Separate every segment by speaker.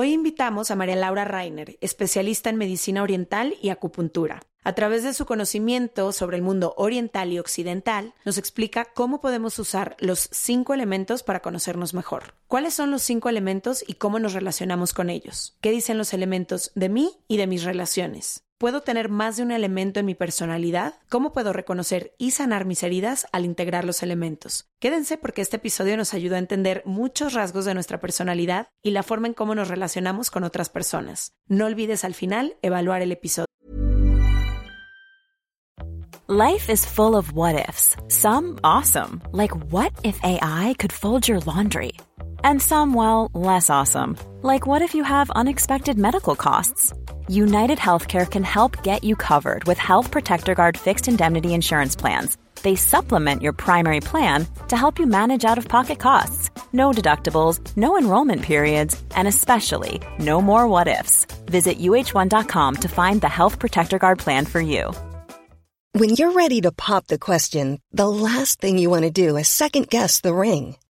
Speaker 1: Hoy invitamos a María Laura Reiner, especialista en medicina oriental y acupuntura. A través de su conocimiento sobre el mundo oriental y occidental, nos explica cómo podemos usar los cinco elementos para conocernos mejor. ¿Cuáles son los cinco elementos y cómo nos relacionamos con ellos? ¿Qué dicen los elementos de mí y de mis relaciones? ¿Puedo tener más de un elemento en mi personalidad? ¿Cómo puedo reconocer y sanar mis heridas al integrar los elementos? Quédense porque este episodio nos ayuda a entender muchos rasgos de nuestra personalidad y la forma en cómo nos relacionamos con otras personas. No olvides al final evaluar el episodio.
Speaker 2: Life is full of what ifs. Some awesome, like what if AI could fold your laundry? And some, well, less awesome, like what if you have unexpected medical costs? United Healthcare can help get you covered with Health Protector Guard fixed indemnity insurance plans. They supplement your primary plan to help you manage out of pocket costs. No deductibles, no enrollment periods, and especially no more what ifs. Visit uh1.com to find the Health Protector Guard plan for you.
Speaker 3: When you're ready to pop the question, the last thing you want to do is second guess the ring.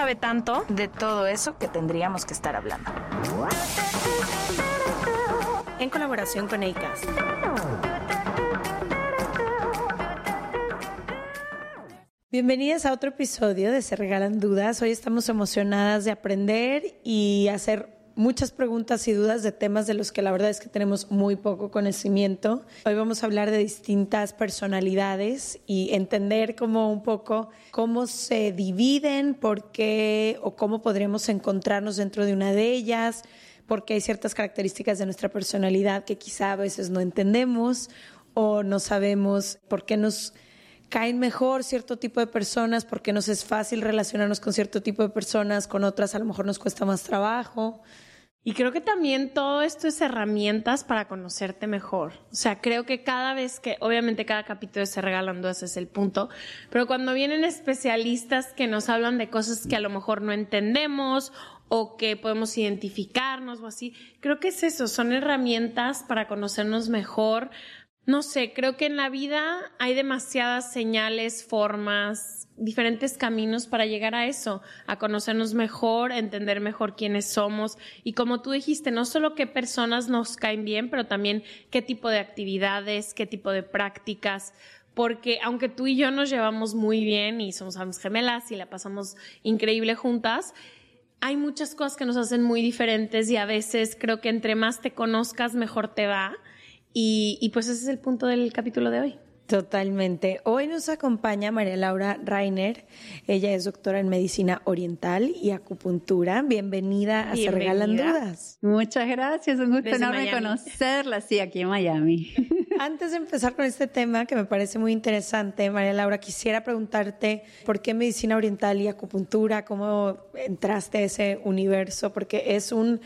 Speaker 4: sabe tanto.
Speaker 5: de todo eso que tendríamos que estar hablando.
Speaker 1: En colaboración con ACAST. Bienvenidas a otro episodio de Se Regalan Dudas. Hoy estamos emocionadas de aprender y hacer muchas preguntas y dudas de temas de los que la verdad es que tenemos muy poco conocimiento. Hoy vamos a hablar de distintas personalidades y entender como un poco cómo se dividen, por qué o cómo podríamos encontrarnos dentro de una de ellas, porque hay ciertas características de nuestra personalidad que quizá a veces no entendemos o no sabemos por qué nos caen mejor cierto tipo de personas, por qué nos es fácil relacionarnos con cierto tipo de personas, con otras a lo mejor nos cuesta más trabajo.
Speaker 4: Y creo que también todo esto es herramientas para conocerte mejor. O sea, creo que cada vez que, obviamente cada capítulo se regalan dos, es el punto, pero cuando vienen especialistas que nos hablan de cosas que a lo mejor no entendemos o que podemos identificarnos o así, creo que es eso, son herramientas para conocernos mejor. No sé, creo que en la vida hay demasiadas señales, formas, diferentes caminos para llegar a eso, a conocernos mejor, a entender mejor quiénes somos y como tú dijiste, no solo qué personas nos caen bien, pero también qué tipo de actividades, qué tipo de prácticas, porque aunque tú y yo nos llevamos muy bien y somos gemelas y la pasamos increíble juntas, hay muchas cosas que nos hacen muy diferentes y a veces creo que entre más te conozcas, mejor te va. Y, y pues ese es el punto del capítulo de hoy.
Speaker 1: Totalmente. Hoy nos acompaña María Laura Reiner. Ella es doctora en medicina oriental y acupuntura. Bienvenida a Se Regalan
Speaker 4: Bienvenida.
Speaker 1: Dudas.
Speaker 6: Muchas gracias, un gusto
Speaker 4: Desde
Speaker 6: enorme
Speaker 4: Miami.
Speaker 6: conocerla, sí, aquí en Miami.
Speaker 1: Antes de empezar con este tema que me parece muy interesante, María Laura, quisiera preguntarte por qué medicina oriental y acupuntura, cómo entraste a ese universo, porque es un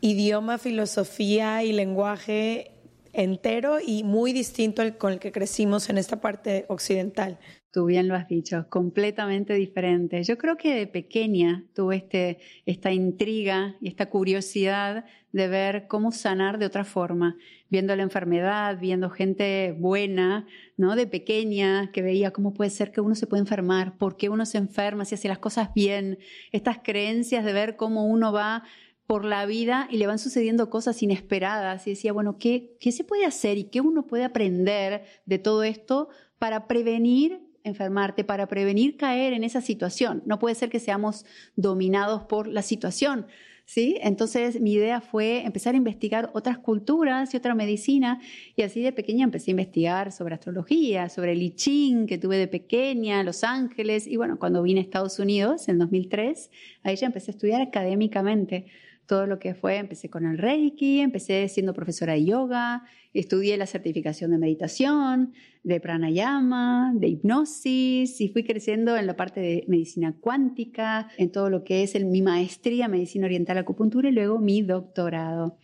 Speaker 1: idioma, filosofía y lenguaje entero y muy distinto al con el que crecimos en esta parte occidental.
Speaker 6: Tú bien lo has dicho, completamente diferente. Yo creo que de pequeña tuve este, esta intriga y esta curiosidad de ver cómo sanar de otra forma, viendo la enfermedad, viendo gente buena, ¿no? De pequeña, que veía cómo puede ser que uno se puede enfermar, por qué uno se enferma, si hace las cosas bien, estas creencias de ver cómo uno va por la vida y le van sucediendo cosas inesperadas y decía, bueno, ¿qué, qué se puede hacer y qué uno puede aprender de todo esto para prevenir enfermarte, para prevenir caer en esa situación? No puede ser que seamos dominados por la situación, ¿sí? Entonces mi idea fue empezar a investigar otras culturas y otra medicina y así de pequeña empecé a investigar sobre astrología, sobre el I Ching que tuve de pequeña, Los Ángeles y bueno, cuando vine a Estados Unidos en 2003, ahí ya empecé a estudiar académicamente todo lo que fue, empecé con el Reiki, empecé siendo profesora de yoga, estudié la certificación de meditación, de pranayama, de hipnosis y fui creciendo en la parte de medicina cuántica, en todo lo que es mi maestría medicina oriental acupuntura y luego mi doctorado.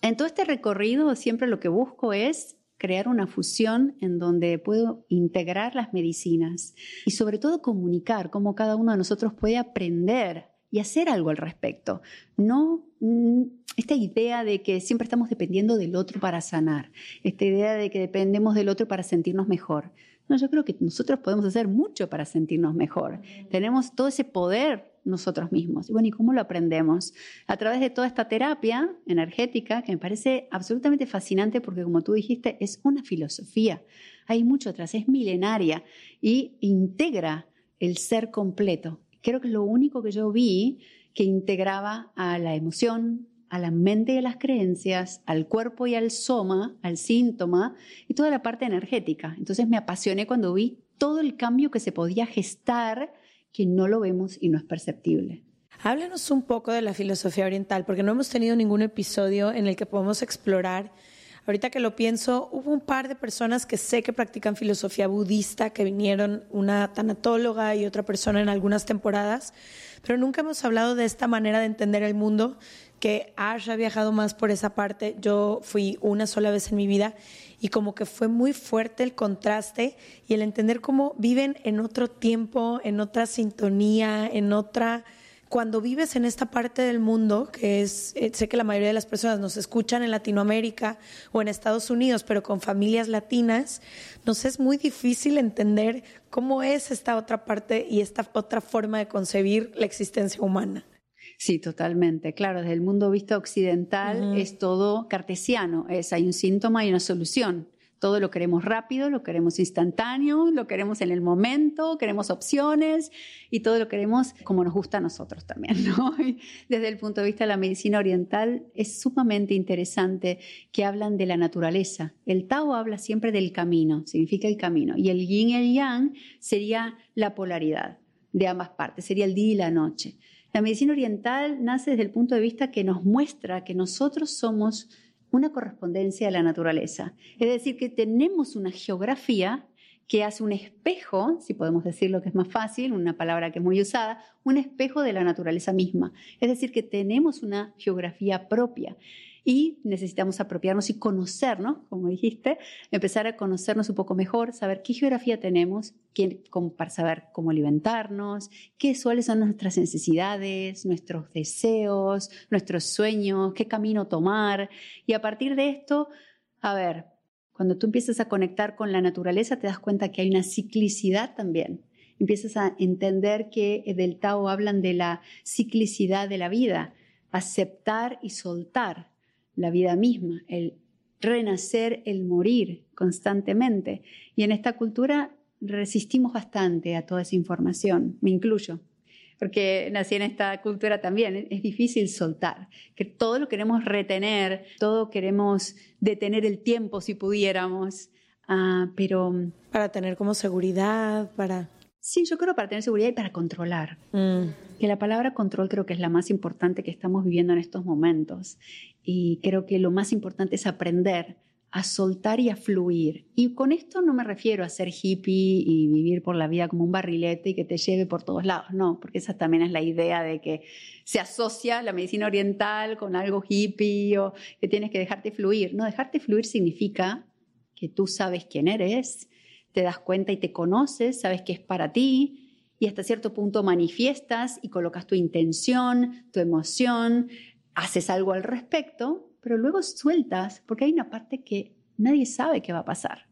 Speaker 6: En todo este recorrido siempre lo que busco es crear una fusión en donde puedo integrar las medicinas y sobre todo comunicar cómo cada uno de nosotros puede aprender y hacer algo al respecto. No mm, esta idea de que siempre estamos dependiendo del otro para sanar, esta idea de que dependemos del otro para sentirnos mejor. No, yo creo que nosotros podemos hacer mucho para sentirnos mejor. Tenemos todo ese poder nosotros mismos. Y bueno, ¿y cómo lo aprendemos? A través de toda esta terapia energética que me parece absolutamente fascinante porque como tú dijiste, es una filosofía. Hay mucho atrás, es milenaria y integra el ser completo creo que es lo único que yo vi que integraba a la emoción, a la mente y a las creencias, al cuerpo y al soma, al síntoma y toda la parte energética. Entonces me apasioné cuando vi todo el cambio que se podía gestar que no lo vemos y no es perceptible.
Speaker 1: Háblanos un poco de la filosofía oriental, porque no hemos tenido ningún episodio en el que podamos explorar Ahorita que lo pienso, hubo un par de personas que sé que practican filosofía budista, que vinieron una tanatóloga y otra persona en algunas temporadas, pero nunca hemos hablado de esta manera de entender el mundo, que Ash ha viajado más por esa parte. Yo fui una sola vez en mi vida y como que fue muy fuerte el contraste y el entender cómo viven en otro tiempo, en otra sintonía, en otra cuando vives en esta parte del mundo, que es, eh, sé que la mayoría de las personas nos escuchan en Latinoamérica o en Estados Unidos, pero con familias latinas, nos es muy difícil entender cómo es esta otra parte y esta otra forma de concebir la existencia humana.
Speaker 6: Sí, totalmente. Claro, desde el mundo visto occidental es todo cartesiano, es hay un síntoma y una solución. Todo lo queremos rápido, lo queremos instantáneo, lo queremos en el momento, queremos opciones y todo lo queremos como nos gusta a nosotros también. desde el punto de vista de la medicina oriental es sumamente interesante que hablan de la naturaleza. El Tao habla siempre del camino, significa el camino, y el yin y el yang sería la polaridad de ambas partes, sería el día y la noche. La medicina oriental nace desde el punto de vista que nos muestra que nosotros somos una correspondencia de la naturaleza. Es decir, que tenemos una geografía que hace un espejo, si podemos decirlo que es más fácil, una palabra que es muy usada, un espejo de la naturaleza misma. Es decir, que tenemos una geografía propia y necesitamos apropiarnos y conocernos, como dijiste, empezar a conocernos un poco mejor, saber qué geografía tenemos, para saber cómo alimentarnos, qué, cuáles son nuestras necesidades, nuestros deseos, nuestros sueños, qué camino tomar. Y a partir de esto, a ver, cuando tú empiezas a conectar con la naturaleza, te das cuenta que hay una ciclicidad también. Empiezas a entender que del Tao hablan de la ciclicidad de la vida, aceptar y soltar la vida misma, el renacer, el morir constantemente. Y en esta cultura resistimos bastante a toda esa información, me incluyo, porque nací en esta cultura también, es difícil soltar, que todo lo queremos retener, todo queremos detener el tiempo si pudiéramos, ah, pero...
Speaker 1: Para tener como seguridad, para...
Speaker 6: Sí, yo creo para tener seguridad y para controlar. Mm. Que la palabra control creo que es la más importante que estamos viviendo en estos momentos. Y creo que lo más importante es aprender a soltar y a fluir. Y con esto no me refiero a ser hippie y vivir por la vida como un barrilete y que te lleve por todos lados, no, porque esa también es la idea de que se asocia la medicina oriental con algo hippie o que tienes que dejarte fluir. No, dejarte fluir significa que tú sabes quién eres, te das cuenta y te conoces, sabes que es para ti y hasta cierto punto manifiestas y colocas tu intención, tu emoción, haces algo al respecto, pero luego sueltas porque hay una parte que nadie sabe qué va a pasar.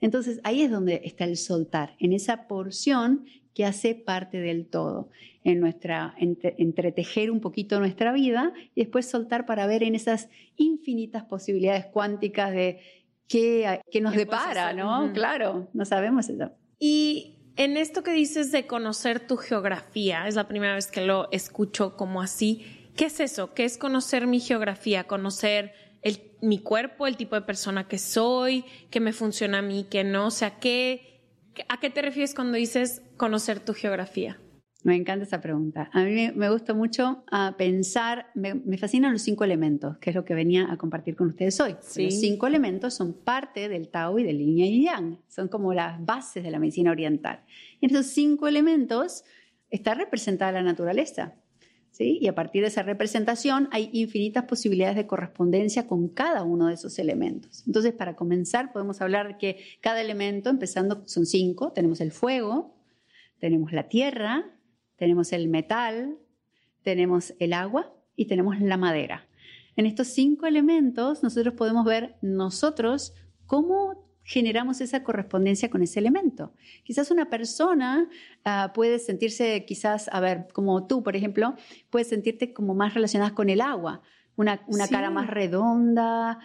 Speaker 6: Entonces ahí es donde está el soltar, en esa porción que hace parte del todo, en nuestra entretejer un poquito nuestra vida y después soltar para ver en esas infinitas posibilidades cuánticas de qué, nos depara, ¿no? Claro, no sabemos eso.
Speaker 4: Y en esto que dices de conocer tu geografía, es la primera vez que lo escucho como así. ¿Qué es eso? ¿Qué es conocer mi geografía? Conocer mi cuerpo, el tipo de persona que soy, qué me funciona a mí, qué no. O sea, ¿qué, ¿a qué te refieres cuando dices conocer tu geografía?
Speaker 6: Me encanta esa pregunta. A mí me gusta mucho ah, pensar, me, fascinan los cinco elementos, que es lo que venía a compartir con ustedes hoy. Los cinco elementos son parte del Tao y del Yin y Yang, son como las bases de la medicina oriental. Y en esos cinco elementos está representada la naturaleza. ¿sí? Y a partir de esa representación hay infinitas posibilidades de correspondencia con cada uno de esos elementos. Entonces, para comenzar, podemos hablar de que cada elemento, empezando, son cinco. Tenemos el fuego, tenemos la tierra, tenemos el metal, tenemos el agua y tenemos la madera. En estos cinco elementos nosotros podemos ver nosotros cómo generamos esa correspondencia con ese elemento. Quizás una persona ah, puede sentirse, quizás, a ver, como tú, por ejemplo, puedes sentirte como más relacionada con el agua una, cara más redonda,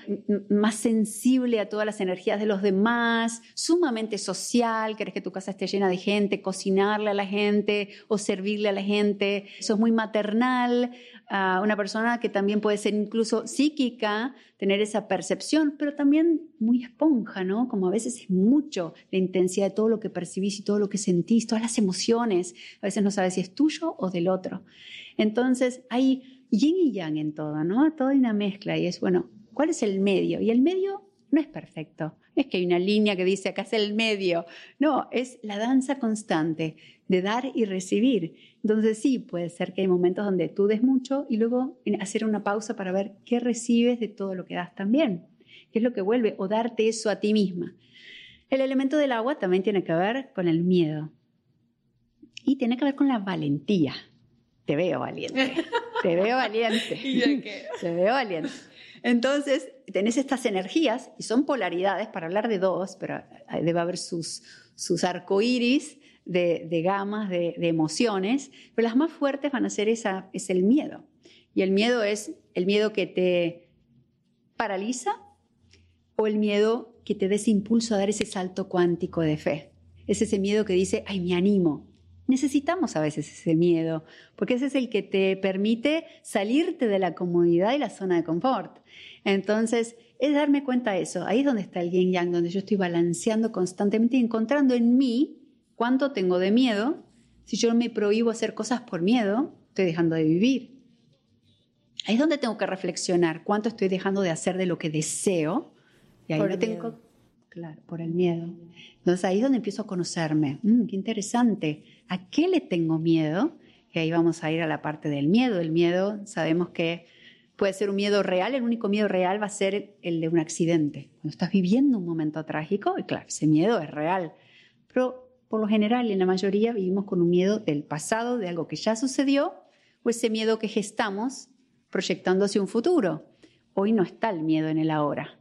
Speaker 6: más sensible a todas las energías de los demás, sumamente social, querés que tu casa esté llena de gente, cocinarle a la gente o servirle a la gente, sos muy maternal, una persona que también puede ser incluso psíquica, tener esa percepción, pero también muy esponja, ¿no? Como a veces es mucho la intensidad de todo lo que percibís y todo lo que sentís, todas las emociones, a veces no sabes si es tuyo o del otro. Entonces hay yin y yang en todo, ¿no? Todo hay una mezcla y es, bueno, ¿cuál es el medio? Y el medio no es perfecto. Es que hay una línea que dice acá es el medio. No, es la danza constante de dar y recibir. Entonces sí, puede ser que hay momentos donde tú des mucho y luego hacer una pausa para ver qué recibes de todo lo que das también. ¿Qué es lo que vuelve? O darte eso a ti misma. El elemento del agua también tiene que ver con el miedo. Y tiene que ver con la valentía. Te veo valiente. Te veo valiente. Te veo valiente. Entonces, tenés estas energías y son polaridades, para hablar de dos, pero debe haber sus, sus arcoíris de, de gamas de, emociones, pero las más fuertes van a ser esa, es el miedo. Y el miedo es el miedo que te paraliza o el miedo que te des impulso a dar ese salto cuántico de fe. Es ese miedo que dice, ay, me animo, necesitamos a veces ese miedo, porque ese es el que te permite salirte de la comodidad y la zona de confort. Entonces, es darme cuenta de eso. Ahí es donde está el yin yang, donde yo estoy balanceando constantemente y encontrando en mí cuánto tengo de miedo. Si yo me prohíbo hacer cosas por miedo, estoy dejando de vivir. Ahí es donde tengo que reflexionar cuánto estoy dejando de hacer de lo que deseo. Y ahí por tengo, claro, por el miedo. Entonces ahí es donde empiezo a conocerme. Mm, qué interesante. ¿A qué le tengo miedo? Y ahí vamos a ir a la parte del miedo. El miedo, sabemos que puede ser un miedo real, el único miedo real va a ser el de un accidente. Cuando estás viviendo un momento trágico, y claro, ese miedo es real. Pero por lo general, en la mayoría, vivimos con un miedo del pasado, de algo que ya sucedió, o ese miedo que gestamos proyectando hacia un futuro. Hoy no está el miedo en el ahora.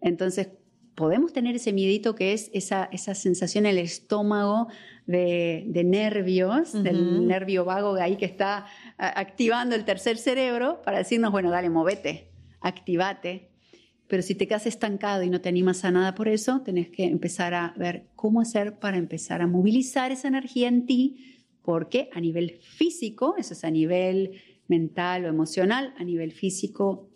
Speaker 6: Entonces, podemos tener ese miedito que es esa, esa sensación en el estómago de, nervios, del nervio vago ahí que está activando el tercer cerebro para decirnos, bueno, dale, movete, activate. Pero si te quedas estancado y no te animas a nada por eso, tenés que empezar a ver cómo hacer para empezar a movilizar esa energía en ti, porque a nivel físico, eso es a nivel mental o emocional, a nivel físico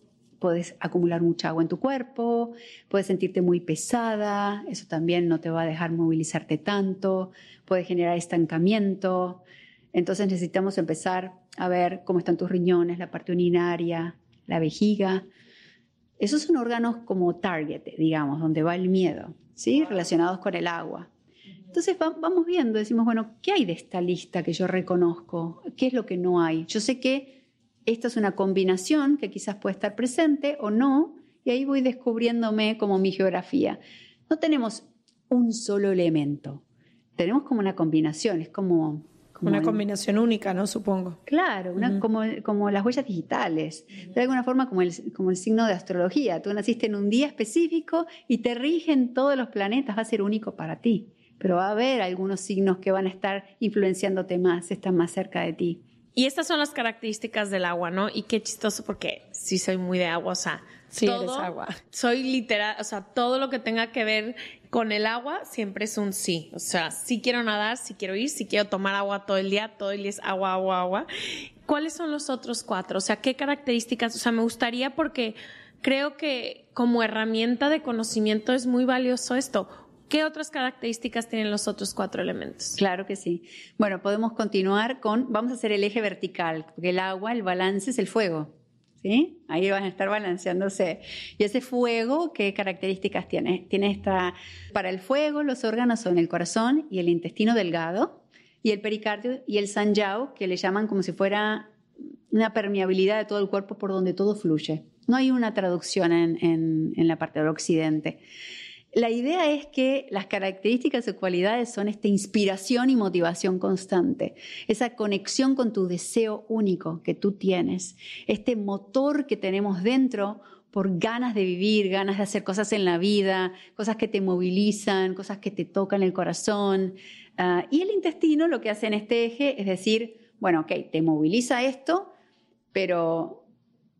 Speaker 6: puedes acumular mucha agua en tu cuerpo, puedes sentirte muy pesada, eso también no te va a dejar movilizarte tanto, puede generar estancamiento. Entonces necesitamos empezar a ver cómo están tus riñones, la parte urinaria, la vejiga. Esos son órganos como target, digamos, donde va el miedo, ¿sí? Relacionados con el agua. Entonces vamos viendo, decimos, bueno, ¿qué hay de esta lista que yo reconozco? ¿Qué es lo que no hay? Yo sé que esta es una combinación que quizás puede estar presente o no, y ahí voy descubriéndome como mi geografía. No tenemos un solo elemento, tenemos como una combinación, es como...
Speaker 1: una combinación única, ¿no? Supongo.
Speaker 6: Claro, como, como, las huellas digitales, de alguna forma como el, como el signo de astrología. Tú naciste en un día específico y te rigen todos los planetas, va a ser único para ti, pero va a haber algunos signos que van a estar influenciándote más, están más cerca de ti.
Speaker 4: Y estas son las características del agua, ¿no? Y qué chistoso porque sí soy muy de agua, o sea,
Speaker 1: sí eres agua.
Speaker 4: Soy literal, o sea, todo lo que tenga que ver con el agua siempre es un sí. O sea, sí quiero nadar, sí quiero ir, sí quiero tomar agua todo el día, todo el día es agua, agua, agua. ¿cuáles son los otros cuatro? O sea, ¿qué características? O sea, me gustaría porque creo que como herramienta de conocimiento es muy valioso esto. ¿Qué otras características tienen los otros cuatro elementos?
Speaker 6: Claro que sí. Bueno, podemos continuar con, vamos a hacer el eje vertical, porque el agua, el balance es el fuego. ¿Sí? Ahí van a estar balanceándose. Y ese fuego, ¿qué características tiene? Tiene esta, para el fuego, los órganos son el corazón y el intestino delgado, y el pericardio y el sanjao, que le llaman como si fuera una permeabilidad de todo el cuerpo por donde todo fluye. No hay una traducción en, la parte del occidente. La idea es que las características o cualidades son esta inspiración y motivación constante, esa conexión con tu deseo único que tú tienes, este motor que tenemos dentro por ganas de vivir, ganas de hacer cosas en la vida, cosas que te movilizan, cosas que te tocan el corazón. Ah, y el intestino lo que hace en este eje es decir, bueno, ok, te moviliza esto, pero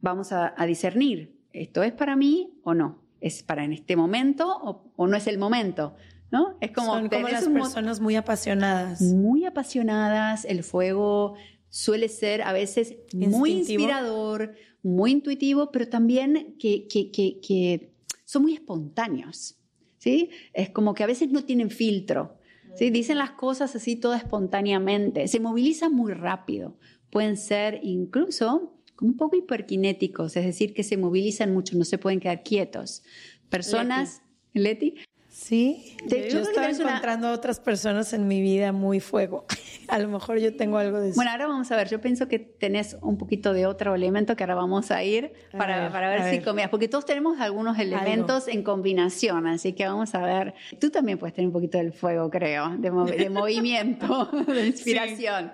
Speaker 6: vamos a, discernir, ¿esto es para mí o no? ¿Es para en este momento o, no es el momento? ¿No?
Speaker 1: Es como, Son como las personas muy apasionadas.
Speaker 6: Muy apasionadas, el fuego suele ser a veces muy inspirador, muy intuitivo, pero también que, que, que, que, son muy espontáneos. ¿sí? Es como que a veces no tienen filtro. ¿sí? Dicen las cosas así todo espontáneamente, se movilizan muy rápido. Pueden ser incluso como un poco hiperkinéticos, es decir, que se movilizan mucho, no se pueden quedar quietos. Personas, Leti,
Speaker 1: Sí, de hecho, yo estaba encontrando a otras personas en mi vida muy fuego. a lo mejor yo tengo algo de eso.
Speaker 6: Bueno, ahora vamos a ver. Yo pienso que tenés un poquito de otro elemento que ahora vamos a ir para, ver, si comías. Porque todos tenemos algunos elementos en combinación, así que vamos a ver. Tú también puedes tener un poquito del fuego, creo, de, movimiento, de inspiración.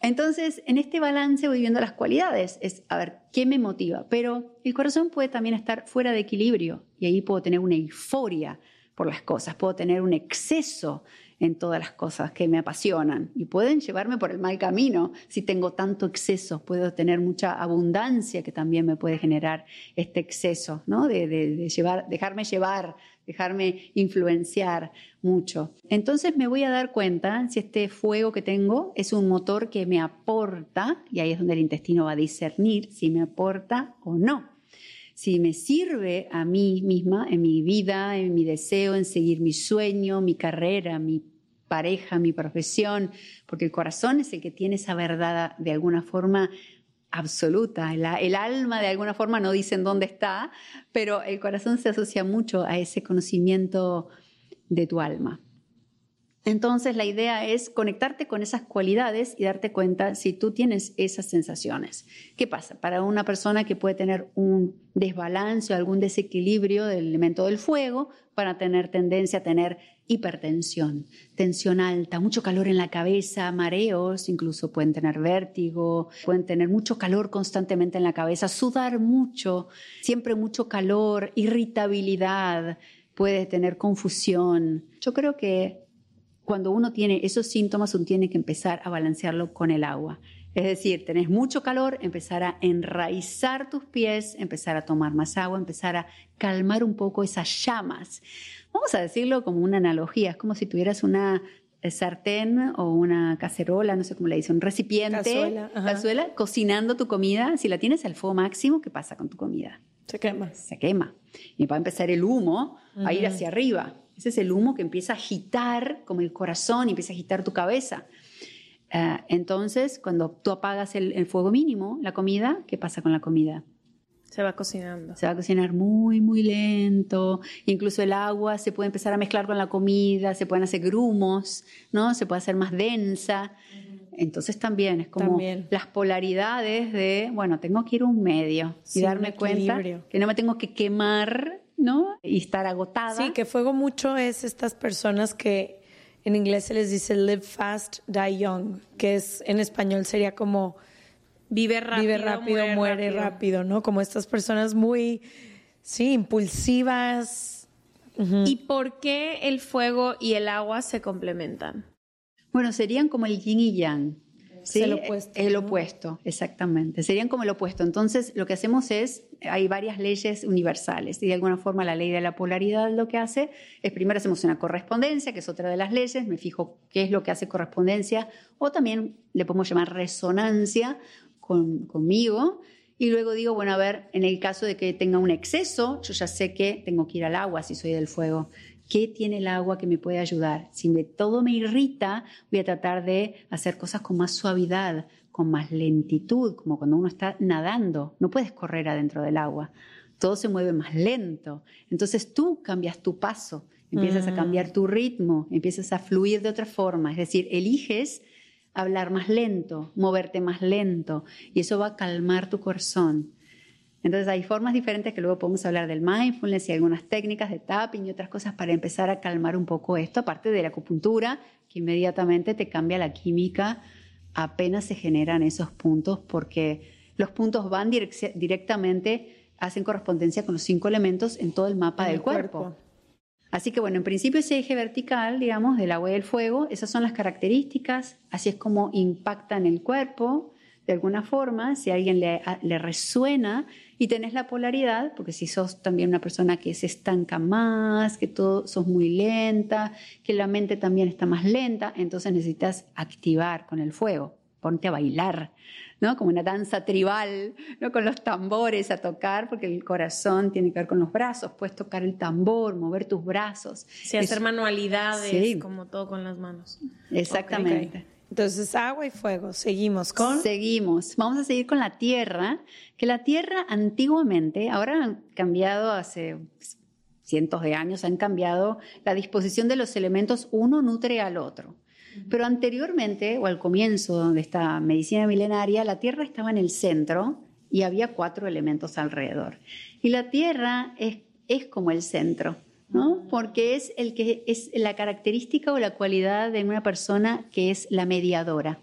Speaker 6: Entonces, en este balance voy viendo las cualidades, es a ver, ¿qué me motiva? Pero el corazón puede también estar fuera de equilibrio y ahí puedo tener una euforia por las cosas, puedo tener un exceso en todas las cosas que me apasionan y pueden llevarme por el mal camino si tengo tanto exceso, puedo tener mucha abundancia que también me puede generar este exceso, ¿no? De, llevar, dejarme llevar, dejarme influenciar mucho. Entonces me voy a dar cuenta si este fuego que tengo es un motor que me aporta, y ahí es donde el intestino va a discernir si me aporta o no si me sirve a mí misma, en mi vida, en mi deseo, en seguir mi sueño, mi carrera, mi pareja, mi profesión, porque el corazón es el que tiene esa verdad de alguna forma absoluta. El, alma de alguna forma no dice en dónde está, pero el corazón se asocia mucho a ese conocimiento de tu alma. Entonces la idea es conectarte con esas cualidades y darte cuenta si tú tienes esas sensaciones. ¿Qué pasa? Para una persona que puede tener un desbalance o algún desequilibrio del elemento del fuego, para tener tendencia a tener hipertensión, tensión alta, mucho calor en la cabeza, mareos, incluso pueden tener vértigo, pueden tener mucho calor constantemente en la cabeza, sudar mucho, siempre mucho calor, irritabilidad, puede tener confusión. Yo creo que cuando uno tiene esos síntomas, uno tiene que empezar a balancearlo con el agua. Es decir, tenés mucho calor, empezar a enraizar tus pies, empezar a tomar más agua, empezar a calmar un poco esas llamas. Vamos a decirlo como una analogía, es como si tuvieras una sartén o una cacerola, no sé cómo le dicen, un recipiente, cazuela, cocinando tu comida. Si la tienes al fuego máximo, ¿qué pasa con tu comida?
Speaker 1: Se quema.
Speaker 6: Se quema. Y va a empezar el humo a ir hacia arriba. Ese es el humo que empieza a agitar como el corazón y empieza a agitar tu cabeza. Ah, entonces, cuando tú apagas el, fuego mínimo, la comida, ¿qué pasa con la comida?
Speaker 4: Se va cocinando.
Speaker 6: Se va a cocinar muy, muy lento. Incluso el agua se puede empezar a mezclar con la comida, se pueden hacer grumos, ¿no? Se puede hacer más densa. Entonces también es como las polaridades de, bueno, tengo que ir a un medio y darme cuenta que no me tengo que quemar ¿no? Y estar agotada.
Speaker 1: Sí, que fuego mucho es estas personas que en inglés se les dice live fast, die young, que es en español sería como
Speaker 4: vive rápido,
Speaker 1: vive rápido muere, rápido. ¿no? Como estas personas muy, sí, impulsivas.
Speaker 4: ¿Y por qué el fuego y el agua se complementan?
Speaker 6: Bueno, serían como el yin y yang.
Speaker 1: Sí, el opuesto.
Speaker 6: El opuesto, exactamente. Serían como el opuesto. Entonces, lo que hacemos es, hay varias leyes universales y de alguna forma la ley de la polaridad lo que hace es, primero hacemos una correspondencia, que es otra de las leyes, me fijo qué es lo que hace correspondencia, o también le podemos llamar resonancia conmigo y luego digo, bueno, a ver, en el caso de que tenga un exceso, yo ya sé que tengo que ir al agua si soy del fuego. ¿Qué tiene el agua que me puede ayudar? Si me, todo me irrita, voy a tratar de hacer cosas con más suavidad, con más lentitud, como cuando uno está nadando. No puedes correr adentro del agua. Todo se mueve más lento. Entonces tú cambias tu paso, empiezas a cambiar mm. tu ritmo, empiezas a fluir de otra forma. Es decir, eliges hablar más lento, moverte más lento, y eso va a calmar tu corazón. Entonces hay formas diferentes que luego podemos hablar del mindfulness y algunas técnicas de tapping y otras cosas para empezar a calmar un poco esto, aparte de la acupuntura, que inmediatamente te cambia la química apenas se generan esos puntos, porque los puntos van directamente, hacen correspondencia con los cinco elementos en todo el mapa del cuerpo. Así que bueno, en principio ese eje vertical, digamos, del agua y del fuego, esas son las características, así es como impactan el cuerpo de alguna forma, si a alguien le, resuena y tenés la polaridad, porque si sos también una persona que se estanca más, que todo sos muy lenta, que la mente también está más lenta, entonces necesitas activar con el fuego, ponte a bailar, ¿no? Como una danza tribal, ¿no? Con los tambores a tocar, porque el corazón tiene que ver con los brazos, puedes tocar el tambor, mover tus brazos.
Speaker 4: Sí, hacer manualidades, como todo con las manos.
Speaker 6: Exactamente.
Speaker 1: Entonces, agua y fuego. Seguimos con.
Speaker 6: Seguimos. Vamos a seguir con la tierra, que la tierra antiguamente, ahora han cambiado hace cientos de años, han cambiado la disposición de los elementos, uno nutre al otro. Pero anteriormente, o al comienzo de esta medicina milenaria, la Tierra estaba en el centro y había cuatro elementos alrededor. Y la Tierra es, es como el centro, ¿no? Porque es, el que, es la característica o la cualidad de una persona que es la mediadora.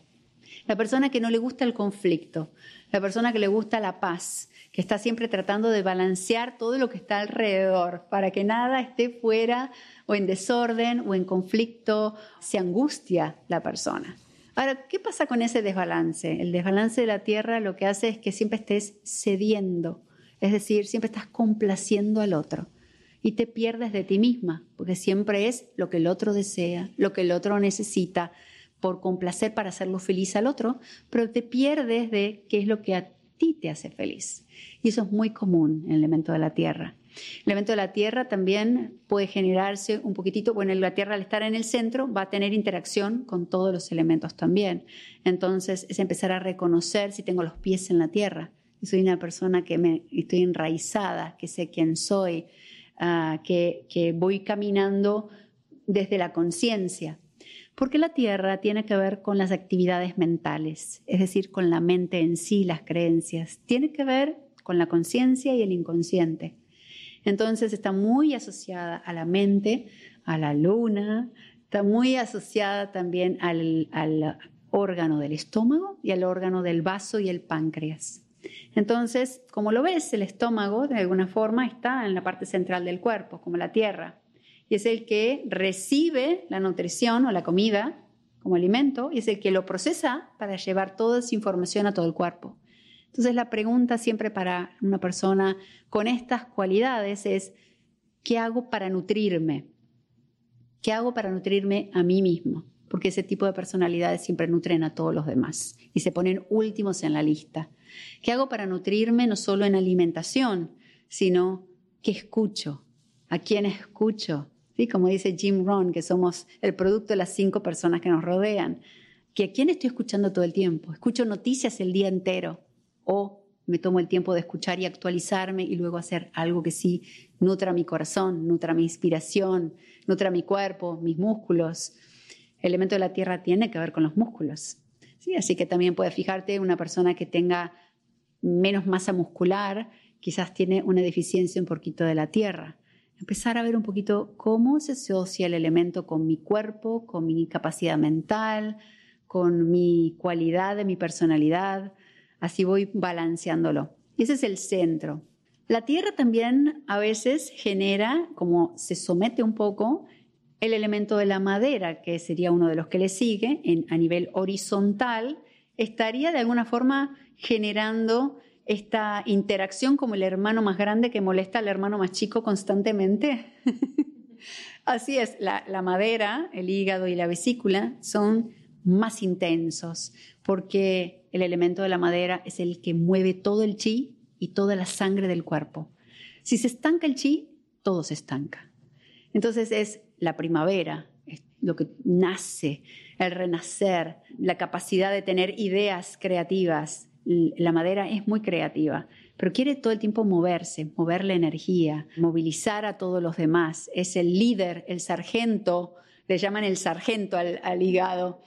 Speaker 6: La persona que no le gusta el conflicto, la persona que le gusta la paz, que está siempre tratando de balancear todo lo que está alrededor para que nada esté fuera o en desorden o en conflicto, se angustia la persona. Ahora, ¿qué pasa con ese desbalance? El desbalance de la tierra lo que hace es que siempre estés cediendo, es decir, siempre estás complaciendo al otro y te pierdes de ti misma, porque siempre es lo que el otro desea, lo que el otro necesita, por complacer para hacerlo feliz al otro, pero te pierdes de qué es lo que a ti te hace feliz. Y eso es muy común en el elemento de la tierra. El elemento de la tierra también puede generarse un poquitito, bueno, la tierra al estar en el centro va a tener interacción con todos los elementos también. Entonces es empezar a reconocer si tengo los pies en la tierra, si soy una persona que me, estoy enraizada, que sé quién soy, ah, que voy caminando desde la conciencia. Porque la tierra tiene que ver con las actividades mentales, es decir, con la mente en sí, las creencias. Tiene que ver con la conciencia y el inconsciente. Entonces está muy asociada a la mente, a la luna, está muy asociada también al, órgano del estómago y al órgano del vaso y el páncreas. Entonces, como lo ves, el estómago de alguna forma está en la parte central del cuerpo, como la tierra, y es el que recibe la nutrición o la comida como alimento y es el que lo procesa para llevar toda esa información a todo el cuerpo. Entonces la pregunta siempre para una persona con estas cualidades es, ¿qué hago para nutrirme? ¿Qué hago para nutrirme a mí mismo? Porque ese tipo de personalidades siempre nutren a todos los demás y se ponen últimos en la lista. ¿Qué hago para nutrirme no solo en alimentación, sino qué escucho? ¿A quién escucho? ¿Sí? Como dice Jim Rohn, que somos el producto de las cinco personas que nos rodean. ¿Que ¿A quién estoy escuchando todo el tiempo? Escucho noticias el día entero o me tomo el tiempo de escuchar y actualizarme y luego hacer algo que sí nutra mi corazón, nutra mi inspiración, nutra mi cuerpo, mis músculos. El elemento de la tierra tiene que ver con los músculos. ¿sí? Así que también puedes fijarte una persona que tenga menos masa muscular, quizás tiene una deficiencia un poquito de la tierra. Empezar a ver un poquito cómo se asocia el elemento con mi cuerpo, con mi capacidad mental, con mi cualidad de mi personalidad Así voy balanceándolo. Ese es el centro. La Tierra también a veces genera, como se somete un poco, el elemento de la madera, que sería uno de los que le sigue, a nivel horizontal, estaría de alguna forma generando esta interacción como el hermano más grande que molesta al hermano más chico constantemente. Así es, la madera, el hígado y la vesícula son más intensos, porque el elemento de la madera es el que mueve todo el chi y toda la sangre del cuerpo. Si se estanca el chi, todo se estanca. Entonces es la primavera, es lo que nace, el renacer, la capacidad de tener ideas creativas. La madera es muy creativa, pero quiere todo el tiempo moverse, mover la energía, movilizar a todos los demás. Es el líder, el sargento, le llaman el sargento al, al hígado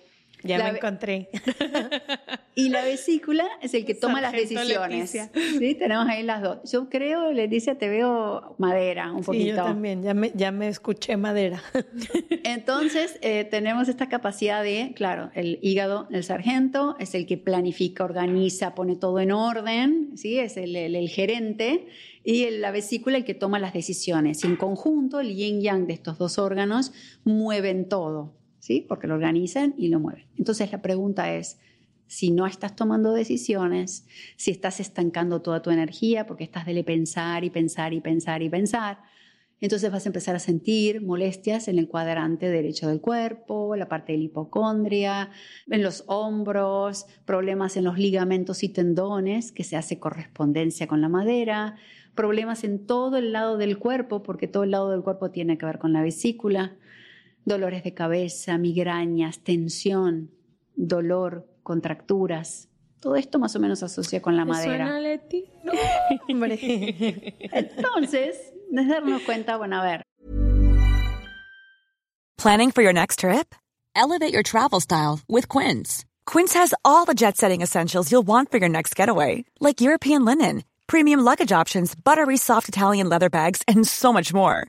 Speaker 1: ya me encontré.
Speaker 6: y la vesícula es el que toma las decisiones. Sí, tenemos ahí las dos. Yo creo, Leticia, te veo madera un poquito.
Speaker 1: Sí, yo también, ya me, ya me escuché madera.
Speaker 6: Entonces, eh, tenemos esta capacidad de, claro, el hígado, el sargento, es el que planifica, organiza, pone todo en orden, ¿sí? es el, el, gerente, y la vesícula el que toma las decisiones. Y en conjunto, el yin-yang de estos dos órganos mueven todo. ¿Sí? Porque lo organizan y lo mueven. Entonces la pregunta es, si no estás tomando decisiones, si estás estancando toda tu energía porque estás de pensar y pensar y pensar y pensar, entonces vas a empezar a sentir molestias en el cuadrante derecho del cuerpo, la parte de la hipocondria, en los hombros, problemas en los ligamentos y tendones, que se hace correspondencia con la madera, problemas en todo el lado del cuerpo, porque todo el lado del cuerpo tiene que ver con la vesícula, dolores de cabeza, migrañas, tensión, dolor, contracturas. Todo esto más o menos asocia con la madera.
Speaker 1: Suena, Leti? No, hombre.
Speaker 6: Entonces, es darnos cuenta, bueno, a ver.
Speaker 2: Planning for your next trip? Elevate your travel style with Quince. Quince has all the jet-setting essentials you'll want for your next getaway, like European linen, premium luggage options, buttery soft Italian leather bags, and so much more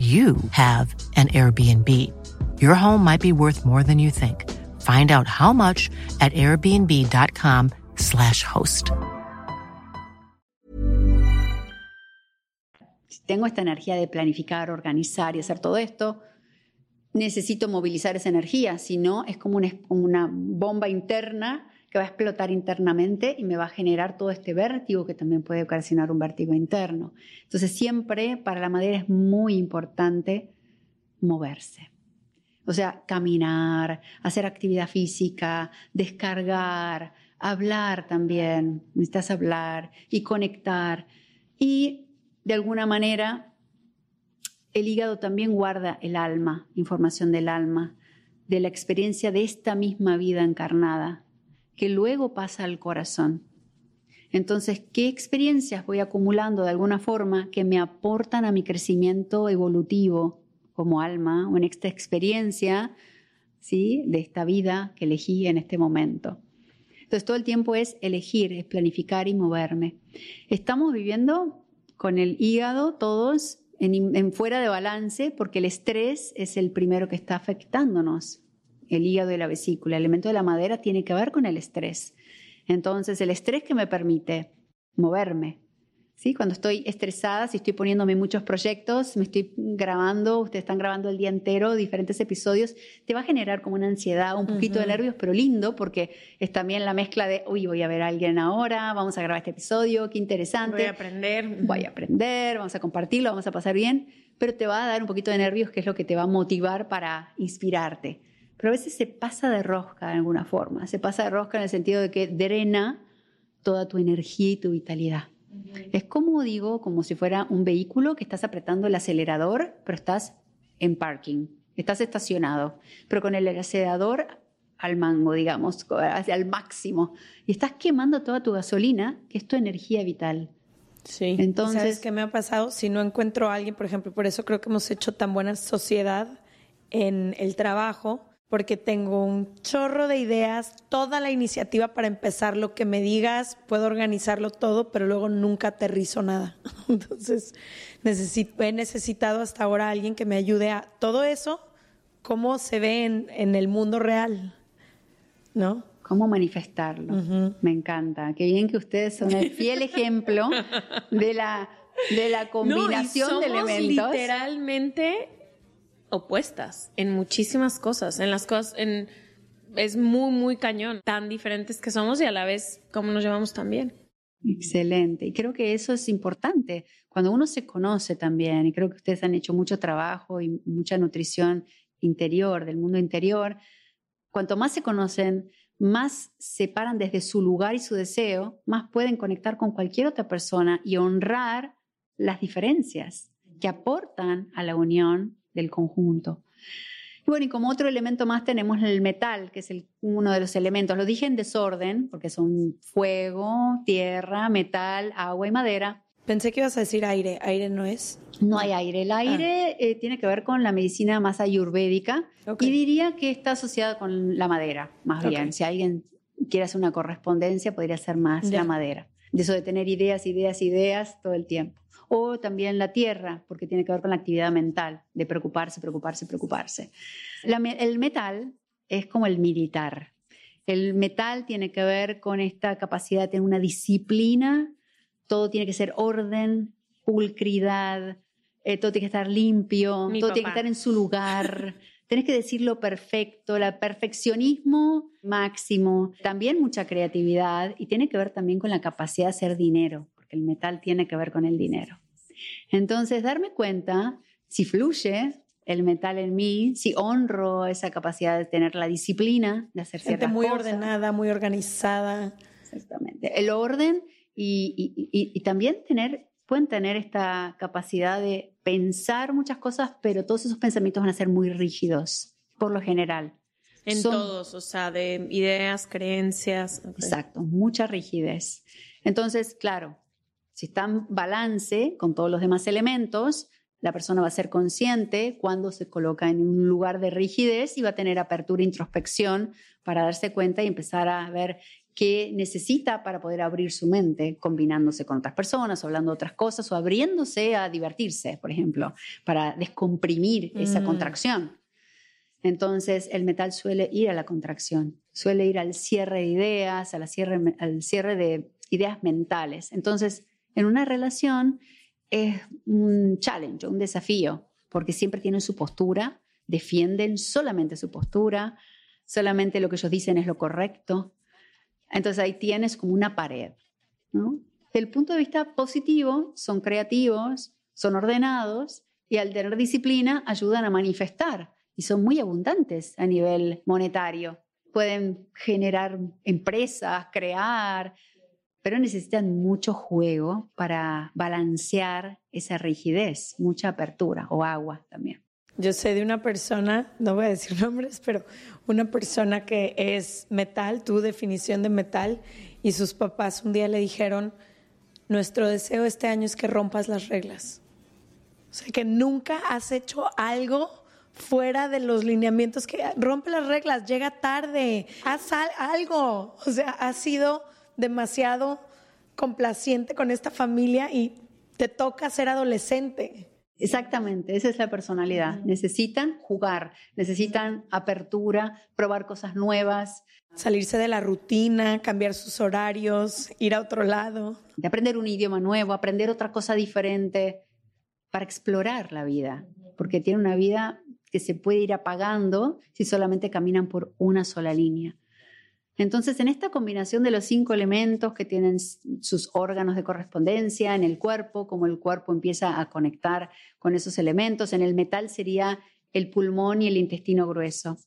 Speaker 7: you have an Airbnb. Your home might be worth more than you think. Find out how much at airbnb.com/slash host.
Speaker 6: Si tengo esta energía de planificar, organizar y hacer todo esto, necesito movilizar esa energía, si no es como una, una bomba interna que va a explotar internamente y me va a generar todo este vértigo que también puede ocasionar un vértigo interno. Entonces siempre para la madera es muy importante moverse. O sea, caminar, hacer actividad física, descargar, hablar también, necesitas hablar y conectar. Y de alguna manera el hígado también guarda el alma, información del alma, de la experiencia de esta misma vida encarnada que luego pasa al corazón. Entonces, ¿qué experiencias voy acumulando de alguna forma que me aportan a mi crecimiento evolutivo como alma o en esta experiencia ¿sí? de esta vida que elegí en este momento? Entonces, todo el tiempo es elegir, es planificar y moverme. Estamos viviendo con el hígado todos en, en fuera de balance porque el estrés es el primero que está afectándonos el hígado y la vesícula. El elemento de la madera tiene que ver con el estrés. Entonces, el estrés que me permite moverme. ¿Sí? Cuando estoy estresada, si estoy poniéndome muchos proyectos, me estoy grabando, ustedes están grabando el día entero diferentes episodios, te va a generar como una ansiedad, un poquito de nervios, pero lindo porque es también la mezcla de, uy, voy a ver a alguien ahora, vamos a grabar este episodio, qué interesante.
Speaker 1: Voy a aprender.
Speaker 6: Voy a aprender, vamos a compartirlo, vamos a pasar bien pero te va a dar un poquito de nervios, que es lo que te va a motivar para inspirarte. Pero a veces se pasa de rosca de alguna forma, se pasa de rosca en el sentido de que drena toda tu energía y tu vitalidad. Es como digo, como si fuera un vehículo que estás apretando el acelerador, pero estás en parking, estás estacionado, pero con el acelerador al mango, digamos, el máximo. Y estás quemando toda tu gasolina, que es tu energía vital.
Speaker 1: Sí. Entonces, ¿sabes qué me ha pasado? Si no encuentro a alguien, por ejemplo, por eso creo que hemos hecho tan buena sociedad en el trabajo, porque tengo un chorro de ideas, toda la iniciativa para empezar lo que me digas, puedo organizarlo todo, pero luego nunca aterrizo nada. Entonces, necesito, he necesitado hasta ahora a alguien que me ayude a todo eso, cómo se ve en, en el mundo real, ¿no?
Speaker 6: cómo manifestarlo. Me encanta. Qué bien que ustedes son el fiel ejemplo de la, de la combinación de elementos.
Speaker 4: Literalmente opuestas en muchísimas cosas, en las cosas, en, es muy, muy cañón, tan diferentes que somos y a la vez cómo nos llevamos también.
Speaker 6: Excelente. Y creo que eso es importante. Cuando uno se conoce también, y creo que ustedes han hecho mucho trabajo y mucha nutrición interior, del mundo interior, cuanto más se conocen, más se paran desde su lugar y su deseo, más pueden conectar con cualquier otra persona y honrar las diferencias que aportan a la unión del conjunto. Y bueno, y como otro elemento más tenemos el metal, que es uno de los elementos. Lo dije en desorden, porque son fuego, tierra, metal, agua y madera.
Speaker 1: Pensé que ibas a decir aire. ¿Aire no es?
Speaker 6: No hay aire. El aire ah. eh, tiene que ver con la medicina más ayurvédica y diría que está asociada con la madera, más bien. Si alguien quiere hacer una correspondencia, podría ser más la madera. De eso de tener ideas, ideas, ideas todo el tiempo. O también la tierra, porque tiene que ver con la actividad mental, de preocuparse, preocuparse, preocuparse. el metal es como el militar. El metal tiene que ver con esta capacidad de tener una disciplina, todo tiene que ser orden, pulcridad, eh, todo tiene que estar limpio, todo tiene que estar en su lugar. Tienes que decirlo perfecto, el perfeccionismo máximo, también mucha creatividad y tiene que ver también con la capacidad de hacer dinero, porque el metal tiene que ver con el dinero. Entonces, darme cuenta si fluye el metal en mí, si honro esa capacidad de tener la disciplina, de hacer ciertas
Speaker 1: muy
Speaker 6: cosas.
Speaker 1: muy ordenada, muy organizada.
Speaker 6: Exactamente. El orden y también tener pueden tener esta capacidad de pensar muchas cosas, pero todos esos pensamientos van a ser muy rígidos, por lo general.
Speaker 4: En todos, o sea, de ideas, creencias.
Speaker 6: Exacto, mucha rigidez. Entonces, claro, si está en balance con todos los demás elementos, la persona va a ser consciente cuando se coloca en un lugar de rigidez y va a tener apertura e introspección para darse cuenta y empezar a ver que necesita para poder abrir su mente, combinándose con otras personas, hablando de otras cosas o abriéndose a divertirse, por ejemplo, para descomprimir esa mm. contracción. Entonces, el metal suele ir a la contracción, suele ir al cierre de ideas, al cierre, al cierre de ideas mentales. Entonces, en una relación es un challenge, un desafío, porque siempre tienen su postura, defienden solamente su postura, solamente lo que ellos dicen es lo correcto, entonces ahí tienes como una pared. ¿no? Desde el punto de vista positivo, son creativos, son ordenados y al tener disciplina ayudan a manifestar y son muy abundantes a nivel monetario. Pueden generar empresas, crear, pero necesitan mucho juego para balancear esa rigidez, mucha apertura o agua también.
Speaker 1: Yo sé de una persona, no voy a decir nombres, pero una persona que es metal, tu definición de metal, y sus papás un día le dijeron, nuestro deseo este año es que rompas las reglas. O sea, que nunca has hecho algo fuera de los lineamientos, que rompe las reglas, llega tarde, haz algo. O sea, has sido demasiado complaciente con esta familia y te toca ser adolescente.
Speaker 6: Exactamente, esa es la personalidad. Necesitan jugar, necesitan apertura, probar cosas nuevas.
Speaker 1: Salirse de la rutina, cambiar sus horarios, ir a otro lado.
Speaker 6: De aprender un idioma nuevo, aprender otra cosa diferente, para explorar la vida, porque tiene una vida que se puede ir apagando si solamente caminan por una sola línea. Entonces, en esta combinación de los cinco elementos que tienen sus órganos de correspondencia en el cuerpo, como el cuerpo empieza a conectar con esos elementos, en el metal sería el pulmón y el intestino grueso.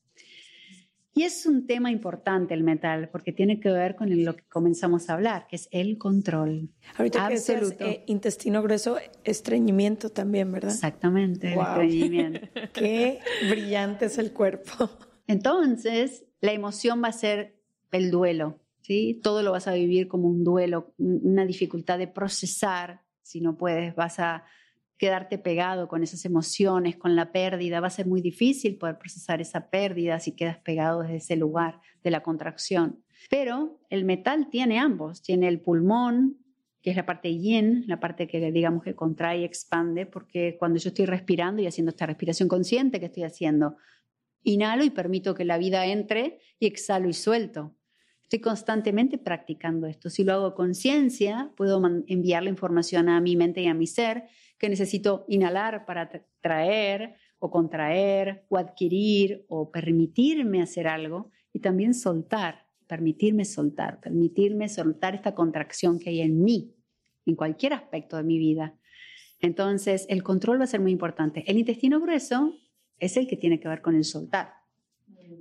Speaker 6: Y es un tema importante el metal, porque tiene que ver con lo que comenzamos a hablar, que es el control.
Speaker 1: Ahorita absoluto. Que eh, intestino grueso, estreñimiento también, ¿verdad?
Speaker 6: Exactamente, el estreñimiento.
Speaker 1: Qué brillante es el cuerpo.
Speaker 6: Entonces, la emoción va a ser el duelo, ¿sí? Todo lo vas a vivir como un duelo, una dificultad de procesar, si no puedes, vas a quedarte pegado con esas emociones, con la pérdida. Va a ser muy difícil poder procesar esa pérdida si quedas pegado desde ese lugar de la contracción. Pero el metal tiene ambos, tiene el pulmón, que es la parte yin, la parte que digamos que contrae y expande, porque cuando yo estoy respirando y haciendo esta respiración consciente que estoy haciendo, inhalo y permito que la vida entre y exhalo y suelto. Estoy constantemente practicando esto. Si lo hago conciencia, puedo enviar la información a mi mente y a mi ser que necesito inhalar para traer o contraer o adquirir o permitirme hacer algo y también soltar, permitirme soltar, permitirme soltar esta contracción que hay en mí, en cualquier aspecto de mi vida. Entonces, el control va a ser muy importante. El intestino grueso es el que tiene que ver con el soltar,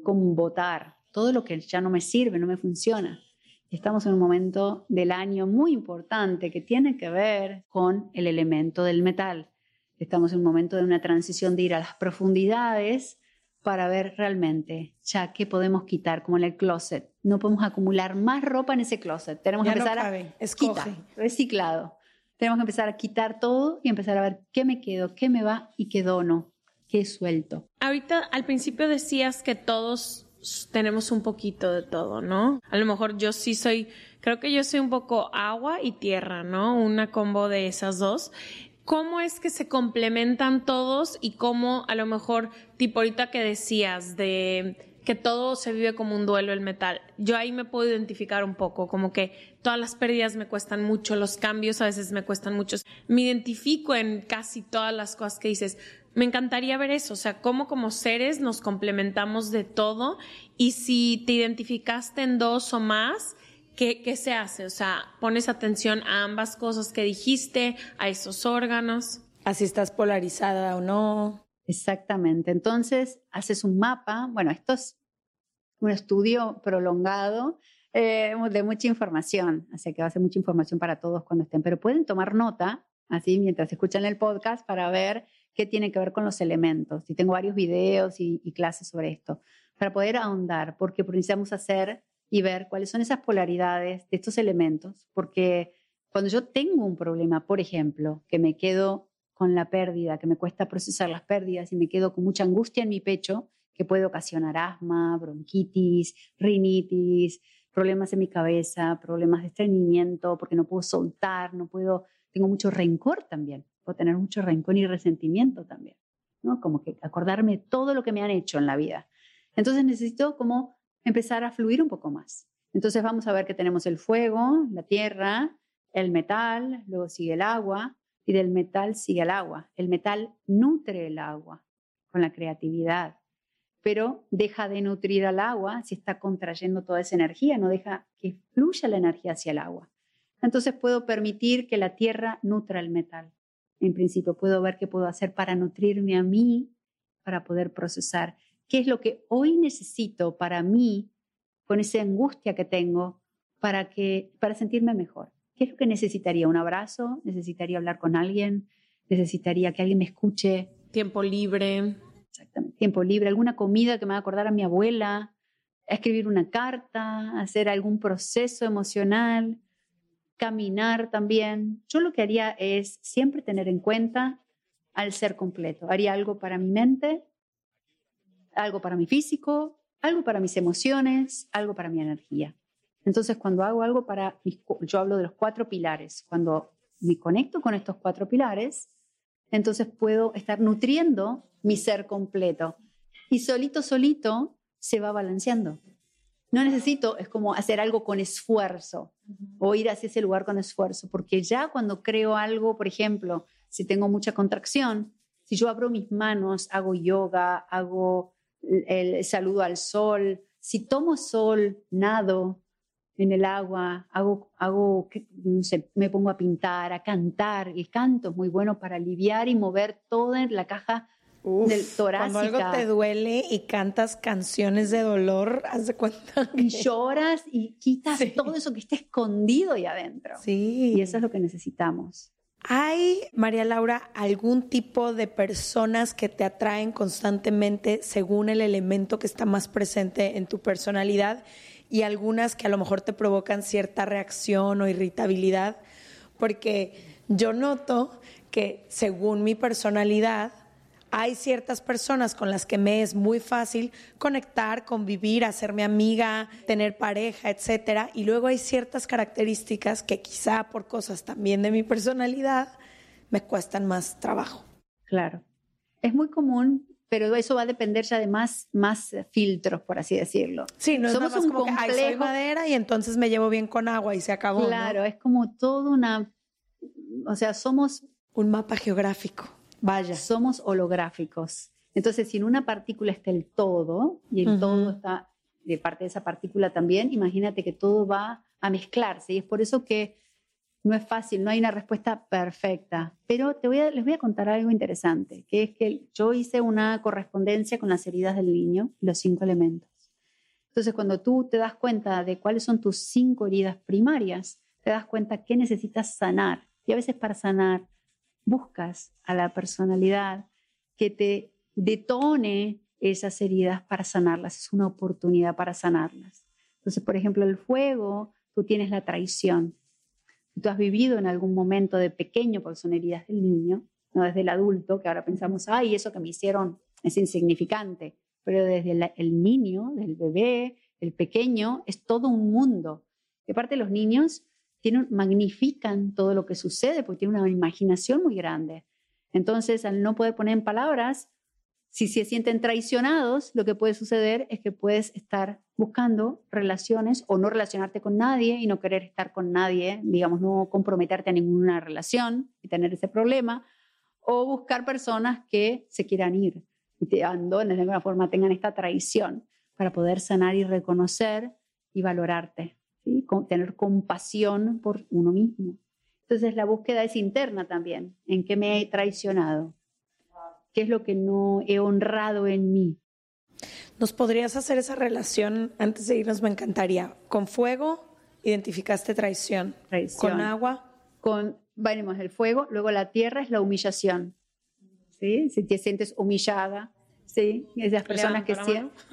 Speaker 6: con botar todo lo que ya no me sirve, no me funciona. Estamos en un momento del año muy importante que tiene que ver con el elemento del metal. Estamos en un momento de una transición de ir a las profundidades para ver realmente ya qué podemos quitar, como en el closet. No podemos acumular más ropa en ese closet. Tenemos que empezar a quitar, reciclado. Tenemos que empezar a quitar todo y empezar a ver qué me quedo, qué me va y qué dono, qué suelto.
Speaker 4: Ahorita al principio decías que todos tenemos un poquito de todo, ¿no? A lo mejor yo sí soy, creo que yo soy un poco agua y tierra, ¿no? Una combo de esas dos. ¿Cómo es que se complementan todos y cómo a lo mejor, tipo ahorita que decías de que todo se vive como un duelo el metal. Yo ahí me puedo identificar un poco, como que todas las pérdidas me cuestan mucho, los cambios a veces me cuestan mucho. Me identifico en casi todas las cosas que dices, me encantaría ver eso, o sea, cómo como seres nos complementamos de todo y si te identificaste en dos o más, ¿qué, ¿qué, se hace? O sea, pones atención a ambas cosas que dijiste, a esos órganos.
Speaker 1: Así estás polarizada o no.
Speaker 6: Exactamente. Entonces, haces un mapa. Bueno, esto es un estudio prolongado eh, de mucha información, así que va a ser mucha información para todos cuando estén, pero pueden tomar nota, así mientras escuchan el podcast, para ver qué tiene que ver con los elementos. Y tengo varios videos y, clases sobre esto, para poder ahondar, porque necesitamos hacer y ver cuáles son esas polaridades de estos elementos, porque cuando yo tengo un problema, por ejemplo, que me quedo con la pérdida, que me cuesta procesar las pérdidas y me quedo con mucha angustia en mi pecho, que puede ocasionar asma, bronquitis, rinitis, problemas en mi cabeza, problemas de estreñimiento, porque no puedo soltar, no puedo, tengo mucho rencor también puedo tener mucho rencor y resentimiento también, ¿no? Como que acordarme todo lo que me han hecho en la vida. Entonces necesito como empezar a fluir un poco más. Entonces vamos a ver que tenemos el fuego, la tierra, el metal, luego sigue el agua y del metal sigue el agua. El metal nutre el agua con la creatividad, pero deja de nutrir al agua si está contrayendo toda esa energía, no deja que fluya la energía hacia el agua. Entonces puedo permitir que la tierra nutra el metal en principio puedo ver qué puedo hacer para nutrirme a mí, para poder procesar qué es lo que hoy necesito para mí, con esa angustia que tengo, para, que, para sentirme mejor. ¿Qué es lo que necesitaría? ¿Un abrazo? ¿Necesitaría hablar con alguien? ¿Necesitaría que alguien me escuche?
Speaker 4: Tiempo libre.
Speaker 6: Exactamente, tiempo libre, alguna comida que me va a acordar a mi abuela, escribir una carta, hacer algún proceso emocional, caminar también. Yo lo que haría es siempre tener en cuenta al ser completo. Haría algo para mi mente, algo para mi físico, algo para mis emociones, algo para mi energía. Entonces, cuando hago algo para mis, yo hablo de los cuatro pilares. Cuando me conecto con estos cuatro pilares, entonces puedo estar nutriendo mi ser completo. Y solito, solito se va balanceando. No necesito, es como hacer algo con esfuerzo o ir hacia ese lugar con esfuerzo, porque ya cuando creo algo, por ejemplo, si tengo mucha contracción, si yo abro mis manos, hago yoga, hago el, saludo al sol, si tomo sol, nado en el agua, hago, hago no sé, me pongo a pintar, a cantar. El canto es muy bueno para aliviar y mover toda la caja del torácica.
Speaker 1: Cuando algo te duele y cantas canciones de dolor, haz de cuenta.
Speaker 6: Y lloras y quitas todo eso que está escondido ahí adentro.
Speaker 1: Sí.
Speaker 6: Y eso es lo que necesitamos.
Speaker 1: ¿Hay, María Laura, algún tipo de personas que te atraen constantemente según el elemento que está más presente en tu personalidad y algunas que a lo mejor te provocan cierta reacción o irritabilidad? Porque yo noto que según mi personalidad, hay ciertas personas con las que me es muy fácil conectar, convivir, hacerme amiga, tener pareja, etcétera, y luego hay ciertas características que quizá por cosas también de mi personalidad me cuestan más trabajo.
Speaker 6: Claro. Es muy común pero eso va a depender ya de más, más filtros, por así decirlo.
Speaker 1: Sí, no Somos un como complejo. Que, madera y entonces me llevo bien con agua y se acabó.
Speaker 6: Claro, es como todo una, o sea, somos
Speaker 1: un mapa geográfico. Vaya.
Speaker 6: Somos holográficos. Entonces, si en una partícula está el todo y el todo está de parte de esa partícula también, imagínate que todo va a mezclarse. Y es por eso que no es fácil, no hay una respuesta perfecta. Pero te voy a, les voy a contar algo interesante, que es que yo hice una correspondencia con las heridas del niño, los cinco elementos. Entonces, cuando tú te das cuenta de cuáles son tus cinco heridas primarias, te das cuenta que necesitas sanar. Y a veces para sanar buscas a la personalidad que te detone esas heridas para sanarlas, es una oportunidad para sanarlas. Entonces, por ejemplo, el fuego, tú tienes la traición. Tú has vivido en algún momento de pequeño, porque son heridas del niño, no desde el adulto, que ahora pensamos, ay, eso que me hicieron es insignificante, pero desde el, niño, del bebé, el pequeño, es todo un mundo. De parte de los niños, tienen, magnifican todo lo que sucede porque tienen una imaginación muy grande. Entonces, al no poder poner en palabras, si se sienten traicionados, lo que puede suceder es que puedes estar buscando relaciones o no relacionarte con nadie y no querer estar con nadie, digamos, no comprometerte a ninguna relación y tener ese problema, o buscar personas que se quieran ir y te abandonen de alguna forma, tengan esta traición para poder sanar y reconocer y valorarte tener compasión por uno mismo. Entonces la búsqueda es interna también, en qué me he traicionado, qué es lo que no he honrado en mí.
Speaker 1: ¿Nos podrías hacer esa relación antes de irnos? Me encantaría. Con fuego identificaste traición.
Speaker 6: traición.
Speaker 1: Con agua.
Speaker 6: Con, venimos el fuego, luego la tierra es la humillación. ¿sí? Si te sientes humillada, Sí, esas personas que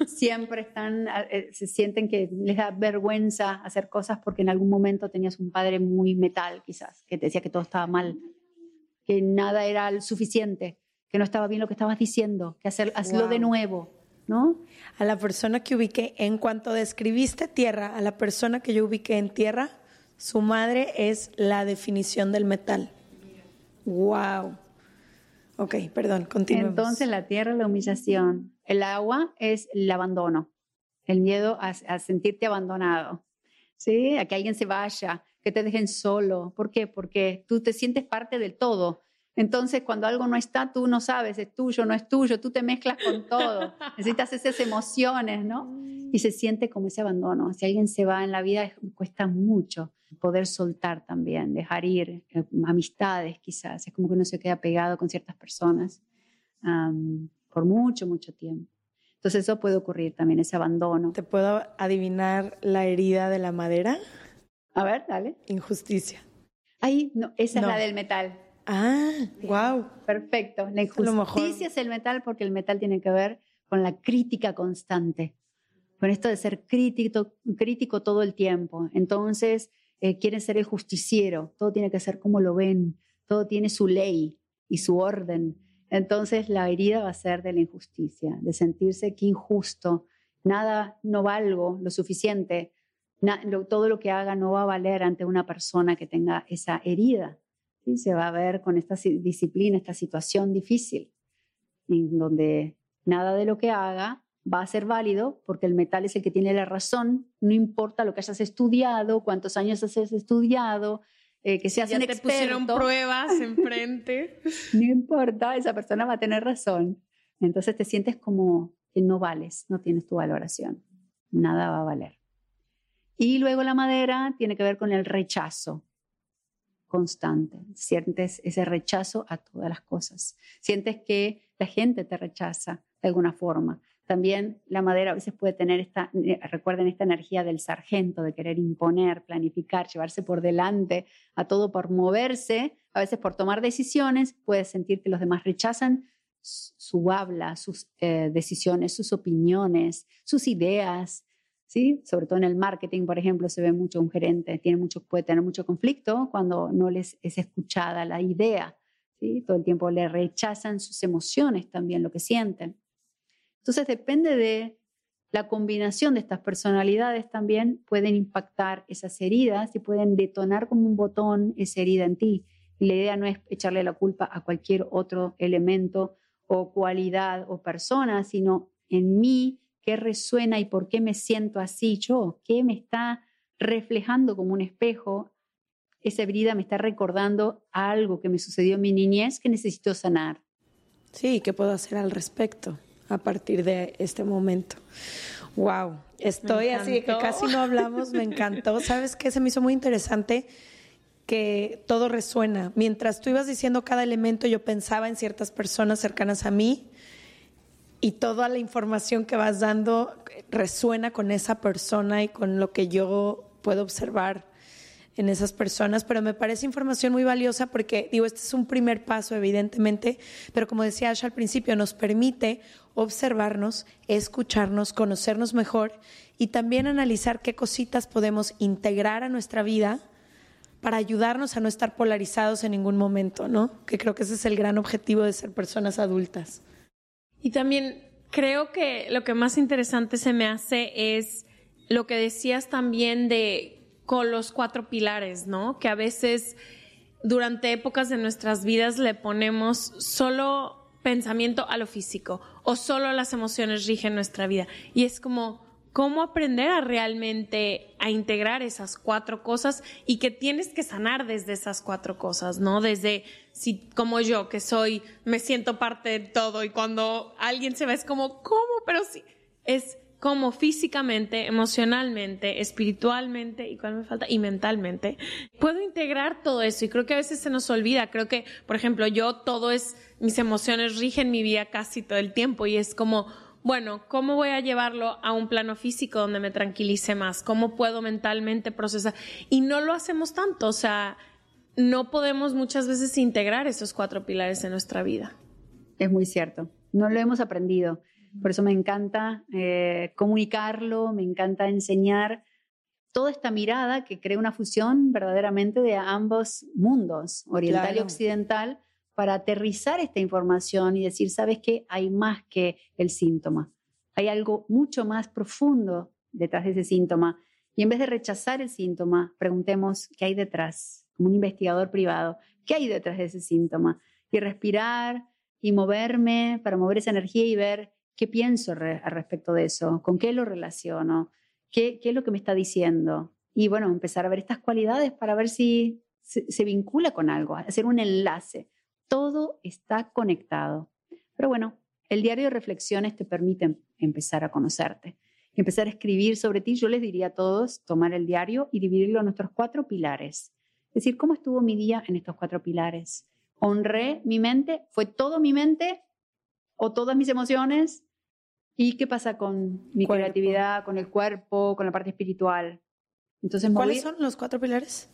Speaker 6: siempre, están, eh, se sienten que les da vergüenza hacer cosas porque en algún momento tenías un padre muy metal, quizás, que te decía que todo estaba mal, que nada era suficiente, que no estaba bien lo que estabas diciendo, que hacer, hazlo de nuevo, ¿no?
Speaker 1: A la persona que ubiqué, en cuanto describiste tierra, a la persona que yo ubiqué en tierra, su madre es la definición del metal. ¡Wow! Ok, perdón, continuemos.
Speaker 6: Entonces la tierra es la humillación, el agua es el abandono, el miedo a, sentirte abandonado, ¿sí? A que alguien se vaya, que te dejen solo. ¿Por qué? Porque tú te sientes parte del todo. Entonces, cuando algo no está, tú no sabes, es tuyo, no es tuyo, tú te mezclas con todo. Necesitas esas emociones, ¿no? Y se siente como ese abandono. Si alguien se va en la vida, cuesta mucho poder soltar también, dejar ir, eh, amistades quizás, es como que uno se queda pegado con ciertas personas por mucho, mucho tiempo. Entonces eso puede ocurrir también, ese abandono.
Speaker 1: ¿Te puedo adivinar la herida de la madera?
Speaker 6: A ver, dale.
Speaker 1: Injusticia.
Speaker 6: Ahí, no, esa es la del metal.
Speaker 1: Ah, wow.
Speaker 6: Perfecto. La injusticia es el metal porque el metal tiene que ver con la crítica constante, con esto de ser crítico, crítico todo el tiempo. Entonces, eh, quieren ser el justiciero, todo tiene que ser como lo ven, todo tiene su ley y su orden. Entonces la herida va a ser de la injusticia, de sentirse que injusto, nada no valgo lo suficiente, todo lo que haga no va a valer ante una persona que tenga esa herida. ¿sí? Se va a ver con esta disciplina, esta situación difícil, donde nada de lo que haga va a ser válido porque el metal es el que tiene la razón, no importa lo que hayas estudiado, cuántos años has estudiado, eh, que seas
Speaker 4: ya
Speaker 6: un
Speaker 4: te pusieron pruebas enfrente.
Speaker 6: no importa, esa persona va a tener razón. Entonces te sientes como que no vales, no tienes tu valoración. nada va a valer. Y luego la madera tiene que ver con el rechazo constante. Sientes ese rechazo a todas las cosas. Sientes que la gente te rechaza de alguna forma. También la madera a veces puede tener esta, eh, recuerden esta energía del sargento, de querer imponer, planificar, llevarse por delante a todo por moverse, a veces por tomar decisiones, puede sentir que los demás rechazan su habla, sus eh, decisiones, sus opiniones, sus ideas, ¿sí? Sobre todo en el marketing, por ejemplo, se ve mucho un gerente, tiene mucho, puede tener mucho conflicto cuando no les es escuchada la idea, ¿sí? Todo el tiempo le rechazan sus emociones también, lo que sienten. Entonces depende de la combinación de estas personalidades también pueden impactar esas heridas y pueden detonar como un botón esa herida en ti. Y la idea no es echarle la culpa a cualquier otro elemento o cualidad o persona, sino en mí qué resuena y por qué me siento así yo, qué me está reflejando como un espejo. Esa herida me está recordando algo que me sucedió en mi niñez que necesito sanar.
Speaker 1: Sí, ¿qué puedo hacer al respecto? A partir de este momento. Wow, estoy así que casi no hablamos, me encantó. ¿Sabes qué? Se me hizo muy interesante que todo resuena. Mientras tú ibas diciendo cada elemento, yo pensaba en ciertas personas cercanas a mí y toda la información que vas dando resuena con esa persona y con lo que yo puedo observar en esas personas, pero me parece información muy valiosa porque, digo, este es un primer paso, evidentemente, pero como decía Asha al principio, nos permite observarnos, escucharnos, conocernos mejor y también analizar qué cositas podemos integrar a nuestra vida para ayudarnos a no estar polarizados en ningún momento, ¿no? Que creo que ese es el gran objetivo de ser personas adultas.
Speaker 4: Y también creo que lo que más interesante se me hace es lo que decías también de con los cuatro pilares, ¿no? Que a veces durante épocas de nuestras vidas le ponemos solo pensamiento a lo físico o solo las emociones rigen nuestra vida. Y es como, ¿cómo aprender a realmente a integrar esas cuatro cosas y que tienes que sanar desde esas cuatro cosas, ¿no? Desde, si, como yo, que soy, me siento parte de todo y cuando alguien se ve es como, ¿cómo? Pero sí, es como físicamente, emocionalmente, espiritualmente y cuál me falta y mentalmente. Puedo integrar todo eso y creo que a veces se nos olvida. Creo que, por ejemplo, yo todo es mis emociones rigen mi vida casi todo el tiempo y es como bueno, ¿cómo voy a llevarlo a un plano físico donde me tranquilice más? ¿Cómo puedo mentalmente procesar? Y no lo hacemos tanto, o sea, no podemos muchas veces integrar esos cuatro pilares en nuestra vida.
Speaker 6: Es muy cierto, no lo hemos aprendido. Por eso me encanta eh, comunicarlo, me encanta enseñar toda esta mirada que crea una fusión verdaderamente de ambos mundos, oriental y occidental, para aterrizar esta información y decir, ¿sabes qué? Hay más que el síntoma. Hay algo mucho más profundo detrás de ese síntoma. Y en vez de rechazar el síntoma, preguntemos qué hay detrás, como un investigador privado, qué hay detrás de ese síntoma. Y respirar y moverme para mover esa energía y ver ¿Qué pienso al respecto de eso? ¿Con qué lo relaciono? ¿Qué, ¿Qué, es lo que me está diciendo? Y bueno, empezar a ver estas cualidades para ver si se, vincula con algo, hacer un enlace. Todo está conectado. Pero bueno, el diario de reflexiones te permite empezar a conocerte, empezar a escribir sobre ti. Yo les diría a todos tomar el diario y dividirlo en nuestros cuatro pilares. Es decir, ¿cómo estuvo mi día en estos cuatro pilares? ¿Honré mi mente? ¿Fue todo mi mente o todas mis emociones? ¿Y qué pasa con mi creatividad, con el cuerpo, con la parte espiritual?
Speaker 1: Entonces, ¿Cuáles son los cuatro pilares?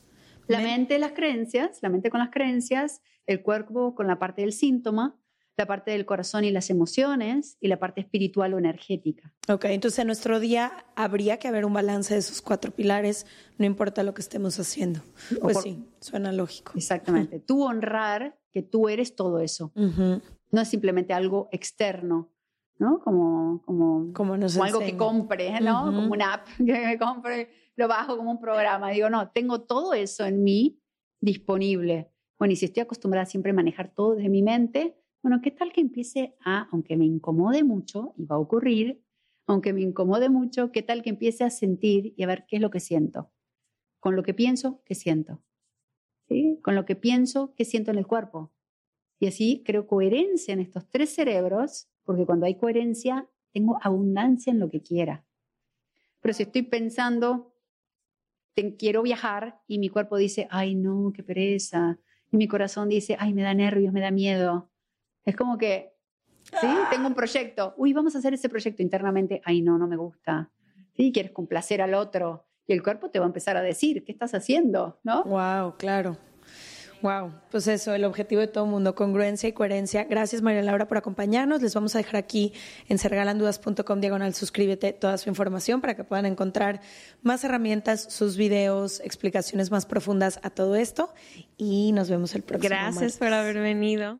Speaker 6: La mente, las creencias, la mente con las creencias, el cuerpo con la parte del síntoma, la parte del corazón y las emociones y la parte espiritual o energética.
Speaker 1: Ok, entonces en nuestro día habría que haber un balance de esos cuatro pilares, no importa lo que estemos haciendo. Pues sí, suena lógico.
Speaker 6: Exactamente. tú honrar que tú eres todo eso. No es simplemente algo externo ¿no? Como, como, como, algo que compre, ¿no? Como una app que me compre, lo bajo como un programa. Digo, no, tengo todo eso en mí disponible. Bueno, y si estoy acostumbrada siempre a manejar todo desde mi mente, bueno, ¿qué tal que empiece a, aunque me incomode mucho, y va a ocurrir, aunque me incomode mucho, ¿qué tal que empiece a sentir y a ver qué es lo que siento? Con lo que pienso, ¿qué siento? ¿Sí? Con lo que pienso, ¿qué siento en el cuerpo? Y así creo coherencia en estos tres cerebros porque cuando hay coherencia, tengo abundancia en lo que quiera. Pero si estoy pensando, te, quiero viajar y mi cuerpo dice, ay no, qué pereza. Y mi corazón dice, ay, me da nervios, me da miedo. Es como que, ¿sí? Tengo un proyecto. Uy, vamos a hacer ese proyecto internamente. Ay, no, no me gusta. ¿Sí? Quieres complacer al otro. Y el cuerpo te va a empezar a decir, ¿qué estás haciendo? ¿No?
Speaker 1: Wow, claro. Wow, pues eso, el objetivo de todo mundo, congruencia y coherencia. Gracias María Laura por acompañarnos. Les vamos a dejar aquí en sergalandudas.com diagonal suscríbete toda su información para que puedan encontrar más herramientas, sus videos, explicaciones más profundas a todo esto y nos vemos el próximo
Speaker 4: Gracias por haber venido.